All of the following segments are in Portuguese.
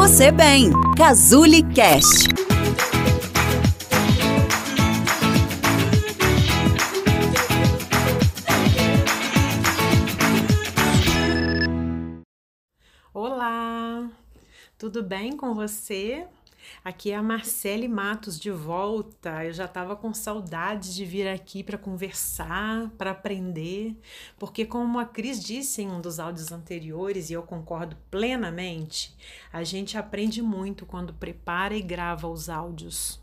você bem. Cazuli Cast. Olá, tudo bem com você? Aqui é a Marcele Matos de volta. Eu já estava com saudade de vir aqui para conversar, para aprender, porque, como a Cris disse em um dos áudios anteriores, e eu concordo plenamente, a gente aprende muito quando prepara e grava os áudios.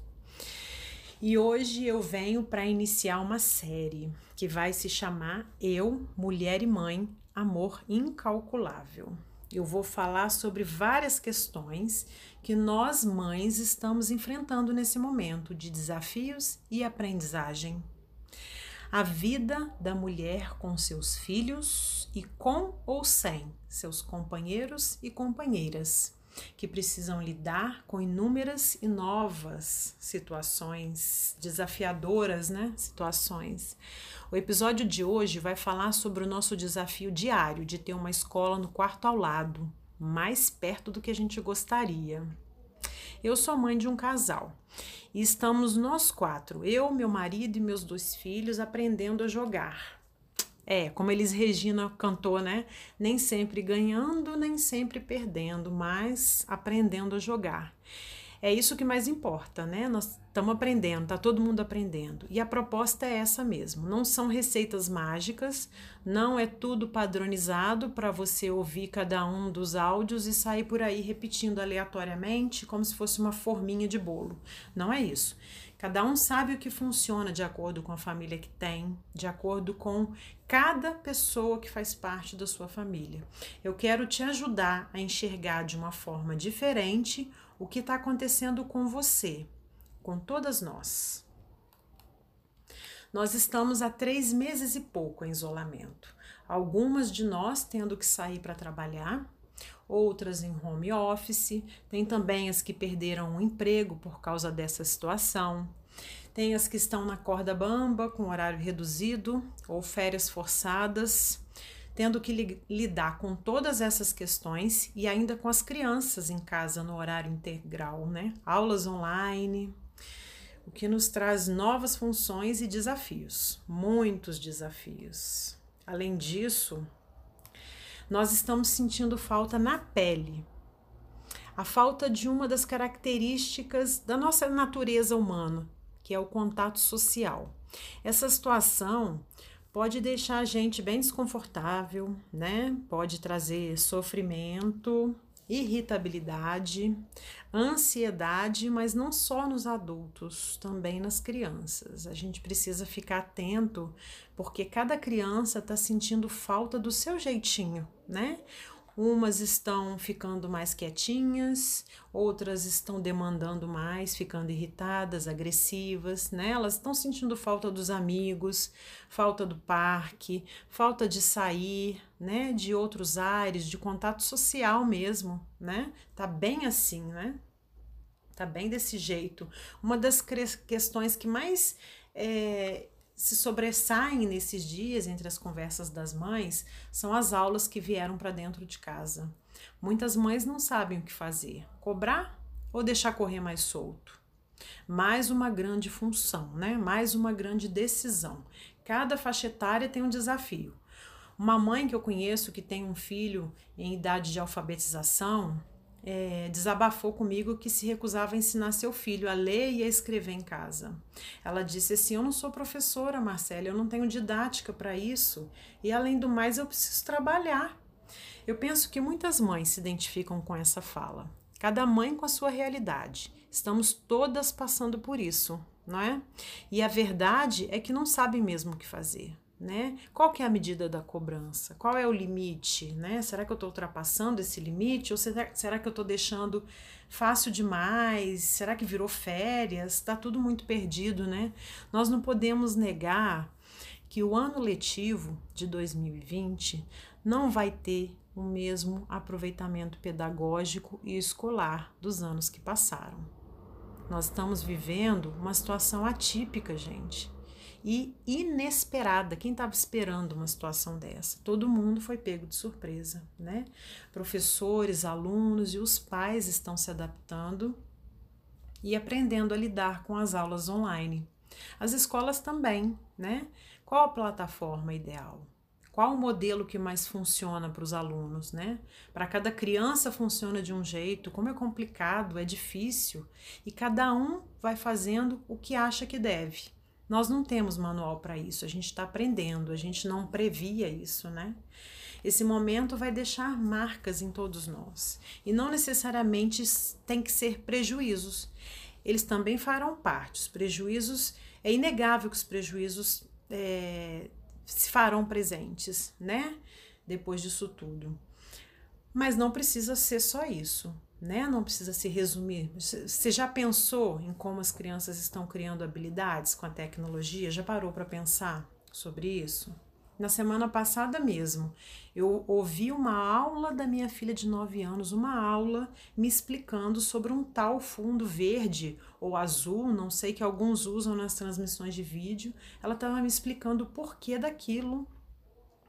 E hoje eu venho para iniciar uma série que vai se chamar Eu, Mulher e Mãe Amor Incalculável. Eu vou falar sobre várias questões que nós mães estamos enfrentando nesse momento de desafios e aprendizagem. A vida da mulher com seus filhos e com ou sem seus companheiros e companheiras, que precisam lidar com inúmeras e novas situações desafiadoras, né? Situações. O episódio de hoje vai falar sobre o nosso desafio diário de ter uma escola no quarto ao lado, mais perto do que a gente gostaria. Eu sou mãe de um casal e estamos nós quatro, eu, meu marido e meus dois filhos, aprendendo a jogar. É, como Elis Regina cantou, né? Nem sempre ganhando, nem sempre perdendo, mas aprendendo a jogar. É isso que mais importa, né? Nós estamos aprendendo, tá todo mundo aprendendo. E a proposta é essa mesmo. Não são receitas mágicas, não é tudo padronizado para você ouvir cada um dos áudios e sair por aí repetindo aleatoriamente como se fosse uma forminha de bolo. Não é isso. Cada um sabe o que funciona de acordo com a família que tem, de acordo com cada pessoa que faz parte da sua família. Eu quero te ajudar a enxergar de uma forma diferente o que está acontecendo com você, com todas nós. Nós estamos há três meses e pouco em isolamento. Algumas de nós tendo que sair para trabalhar, outras em home office, tem também as que perderam o emprego por causa dessa situação. Tem as que estão na corda bamba, com horário reduzido ou férias forçadas, tendo que li lidar com todas essas questões e ainda com as crianças em casa no horário integral, né? Aulas online, o que nos traz novas funções e desafios, muitos desafios. Além disso, nós estamos sentindo falta na pele. A falta de uma das características da nossa natureza humana, que é o contato social. Essa situação pode deixar a gente bem desconfortável, né? Pode trazer sofrimento, irritabilidade, ansiedade, mas não só nos adultos, também nas crianças. A gente precisa ficar atento porque cada criança está sentindo falta do seu jeitinho, né? Umas estão ficando mais quietinhas, outras estão demandando mais, ficando irritadas, agressivas, né? Elas estão sentindo falta dos amigos, falta do parque, falta de sair, né? De outros ares, de contato social mesmo, né? Tá bem assim, né? Tá bem desse jeito. Uma das questões que mais é, se sobressaem nesses dias entre as conversas das mães são as aulas que vieram para dentro de casa. Muitas mães não sabem o que fazer: cobrar ou deixar correr mais solto. Mais uma grande função, né? Mais uma grande decisão. Cada faixa etária tem um desafio. Uma mãe que eu conheço que tem um filho em idade de alfabetização, é, desabafou comigo que se recusava a ensinar seu filho a ler e a escrever em casa. Ela disse assim: Eu não sou professora, Marcela, eu não tenho didática para isso e, além do mais, eu preciso trabalhar. Eu penso que muitas mães se identificam com essa fala, cada mãe com a sua realidade. Estamos todas passando por isso, não é? E a verdade é que não sabem mesmo o que fazer né? Qual que é a medida da cobrança? Qual é o limite, né? Será que eu estou ultrapassando esse limite ou será, será que eu estou deixando fácil demais? Será que virou férias? Está tudo muito perdido, né? Nós não podemos negar que o ano letivo de 2020 não vai ter o mesmo aproveitamento pedagógico e escolar dos anos que passaram. Nós estamos vivendo uma situação atípica, gente e inesperada. Quem estava esperando uma situação dessa? Todo mundo foi pego de surpresa, né? Professores, alunos e os pais estão se adaptando e aprendendo a lidar com as aulas online. As escolas também, né? Qual a plataforma ideal? Qual o modelo que mais funciona para os alunos, né? Para cada criança funciona de um jeito, como é complicado, é difícil, e cada um vai fazendo o que acha que deve. Nós não temos manual para isso, a gente está aprendendo, a gente não previa isso, né? Esse momento vai deixar marcas em todos nós e não necessariamente tem que ser prejuízos. Eles também farão parte. Os prejuízos, é inegável que os prejuízos é, se farão presentes, né? Depois disso tudo. Mas não precisa ser só isso, né? Não precisa se resumir. Você já pensou em como as crianças estão criando habilidades com a tecnologia? Já parou para pensar sobre isso? Na semana passada mesmo, eu ouvi uma aula da minha filha de 9 anos, uma aula me explicando sobre um tal fundo verde ou azul, não sei que alguns usam nas transmissões de vídeo. Ela estava me explicando o porquê daquilo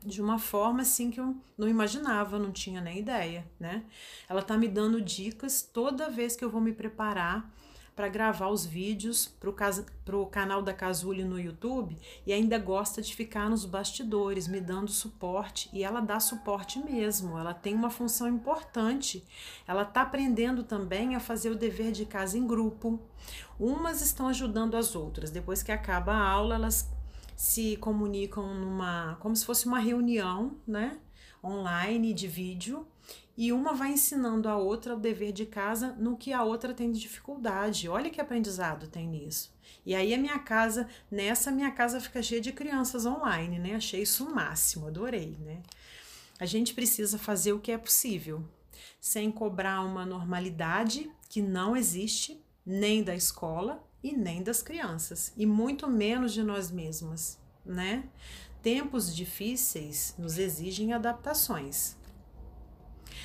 de uma forma assim que eu não imaginava, não tinha nem ideia, né? Ela tá me dando dicas toda vez que eu vou me preparar para gravar os vídeos para o canal da Casule no YouTube e ainda gosta de ficar nos bastidores, me dando suporte. E ela dá suporte mesmo, ela tem uma função importante. Ela está aprendendo também a fazer o dever de casa em grupo. Umas estão ajudando as outras. Depois que acaba a aula, elas se comunicam numa como se fosse uma reunião, né? Online de vídeo e uma vai ensinando a outra o dever de casa no que a outra tem de dificuldade. Olha que aprendizado tem nisso. E aí a minha casa, nessa minha casa fica cheia de crianças online, né? Achei isso o máximo, adorei, né? A gente precisa fazer o que é possível, sem cobrar uma normalidade que não existe, nem da escola e nem das crianças, e muito menos de nós mesmas, né? Tempos difíceis nos exigem adaptações.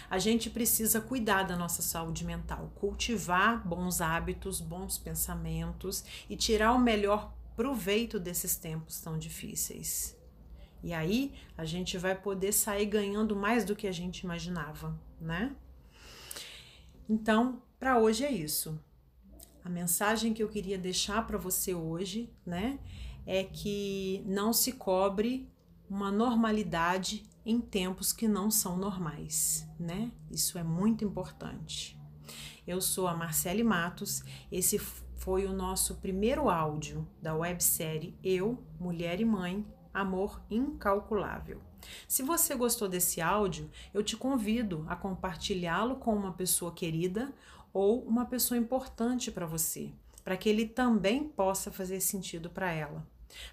A gente precisa cuidar da nossa saúde mental, cultivar bons hábitos, bons pensamentos e tirar o melhor proveito desses tempos tão difíceis. E aí a gente vai poder sair ganhando mais do que a gente imaginava, né? Então, para hoje é isso. A mensagem que eu queria deixar para você hoje, né, é que não se cobre uma normalidade em tempos que não são normais, né? Isso é muito importante. Eu sou a Marcele Matos, esse foi o nosso primeiro áudio da websérie Eu, Mulher e Mãe, Amor Incalculável. Se você gostou desse áudio, eu te convido a compartilhá-lo com uma pessoa querida ou uma pessoa importante para você, para que ele também possa fazer sentido para ela.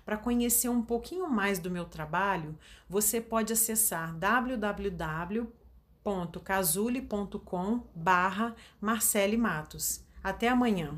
Para conhecer um pouquinho mais do meu trabalho, você pode acessar www.casule.com barra Marcele Matos. Até amanhã!